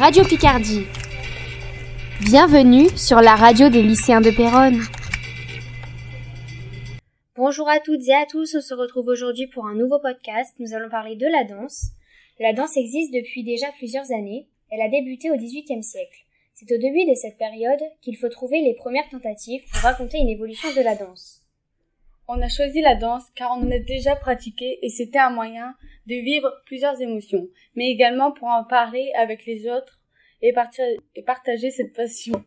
Radio Picardie. Bienvenue sur la radio des lycéens de Péronne. Bonjour à toutes et à tous, on se retrouve aujourd'hui pour un nouveau podcast. Nous allons parler de la danse. La danse existe depuis déjà plusieurs années. Elle a débuté au XVIIIe siècle. C'est au début de cette période qu'il faut trouver les premières tentatives pour raconter une évolution de la danse. On a choisi la danse car on l'a déjà pratiquée et c'était un moyen de vivre plusieurs émotions, mais également pour en parler avec les autres et, partager cette passion.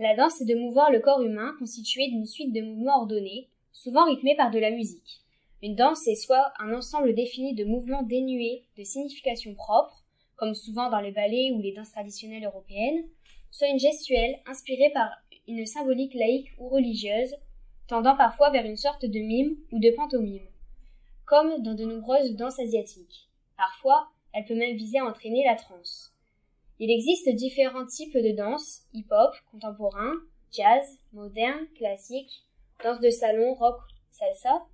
La danse est de mouvoir le corps humain constitué d'une suite de mouvements ordonnés, souvent rythmés par de la musique. Une danse est soit un ensemble défini de mouvements dénués de signification propre, comme souvent dans les ballets ou les danses traditionnelles européennes, soit une gestuelle inspirée par une symbolique laïque ou religieuse, tendant parfois vers une sorte de mime ou de pantomime, comme dans de nombreuses danses asiatiques. Parfois, elle peut même viser à entraîner la transe. Il existe différents types de danse, hip-hop, contemporain, jazz, moderne, classique, danse de salon, rock, salsa,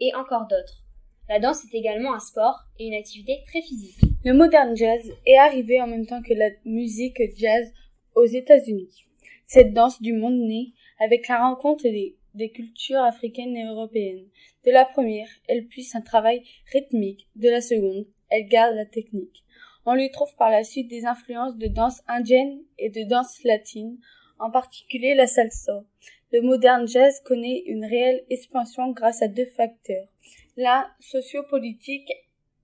et encore d'autres. La danse est également un sport et une activité très physique. Le modern jazz est arrivé en même temps que la musique jazz aux États-Unis. Cette danse du monde naît avec la rencontre des des cultures africaines et européennes. De la première, elle puise un travail rythmique, de la seconde, elle garde la technique. On lui trouve par la suite des influences de danse indienne et de danse latine, en particulier la salsa. Le modern jazz connaît une réelle expansion grâce à deux facteurs. La sociopolitique,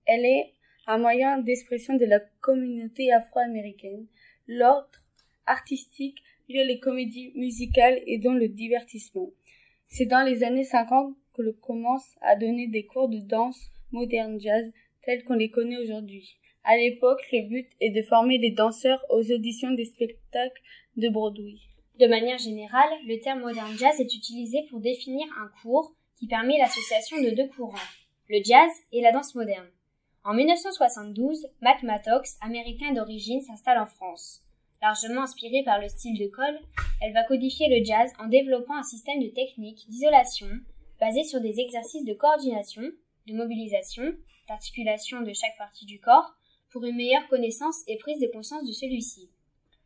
elle est un moyen d'expression de la communauté afro-américaine. L'ordre artistique les comédies musicales et dont le divertissement. C'est dans les années 50 que l'on commence à donner des cours de danse moderne jazz tels qu'on les connaît aujourd'hui. À l'époque, le but est de former les danseurs aux auditions des spectacles de Broadway. De manière générale, le terme modern jazz est utilisé pour définir un cours qui permet l'association de deux courants, le jazz et la danse moderne. En 1972, Matt Mattox, américain d'origine, s'installe en France. Largement inspirée par le style de Cole, elle va codifier le jazz en développant un système de techniques d'isolation basé sur des exercices de coordination, de mobilisation, d'articulation de chaque partie du corps pour une meilleure connaissance et prise de conscience de celui-ci.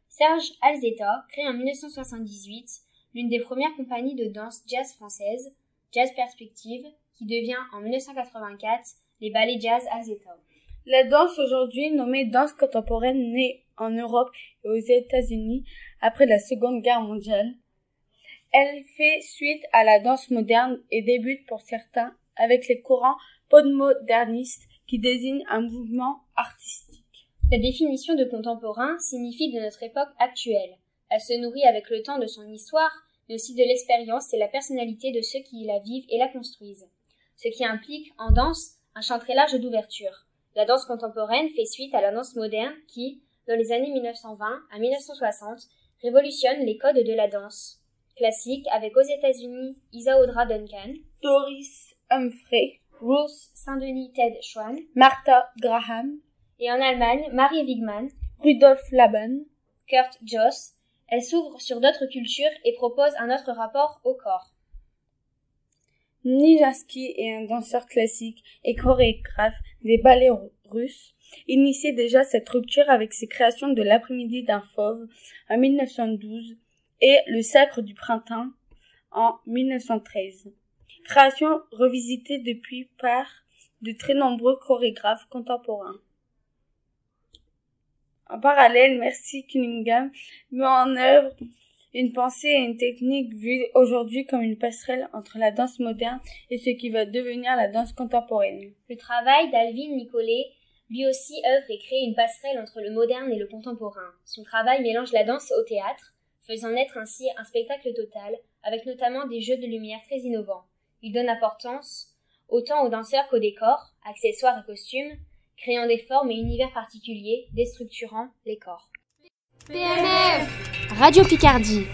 Serge Alzeta crée en 1978 l'une des premières compagnies de danse jazz françaises, Jazz Perspective, qui devient en 1984 les ballets jazz Alzeta. La danse aujourd'hui nommée danse contemporaine née en Europe et aux États-Unis après la Seconde Guerre mondiale. Elle fait suite à la danse moderne et débute pour certains avec les courants postmodernistes qui désignent un mouvement artistique. La définition de contemporain signifie de notre époque actuelle. Elle se nourrit avec le temps de son histoire, mais aussi de l'expérience et la personnalité de ceux qui la vivent et la construisent. Ce qui implique, en danse, un champ très large d'ouverture. La danse contemporaine fait suite à la danse moderne qui, dans les années 1920 à 1960, révolutionne les codes de la danse. Classique avec aux États-Unis Isaodra Duncan, Doris Humphrey, Ruth Saint-Denis Ted Schwann, Martha Graham, et en Allemagne Marie Wigman, Rudolf Laban, Kurt Joss. Elle s'ouvre sur d'autres cultures et propose un autre rapport au corps. Nijinsky est un danseur classique et chorégraphe des ballets russes, initié déjà cette rupture avec ses créations de l'après-midi d'un fauve en 1912 et le sacre du printemps en 1913. Création revisitée depuis par de très nombreux chorégraphes contemporains. En parallèle, Merci Cunningham met en œuvre une pensée et une technique vue aujourd'hui comme une passerelle entre la danse moderne et ce qui va devenir la danse contemporaine. Le travail d'Alvin Nicolet lui aussi œuvre et crée une passerelle entre le moderne et le contemporain. Son travail mélange la danse au théâtre, faisant naître ainsi un spectacle total, avec notamment des jeux de lumière très innovants. Il donne importance autant aux danseurs qu'aux décors, accessoires et costumes, créant des formes et univers particuliers, déstructurant les corps. PNF Radio Picardie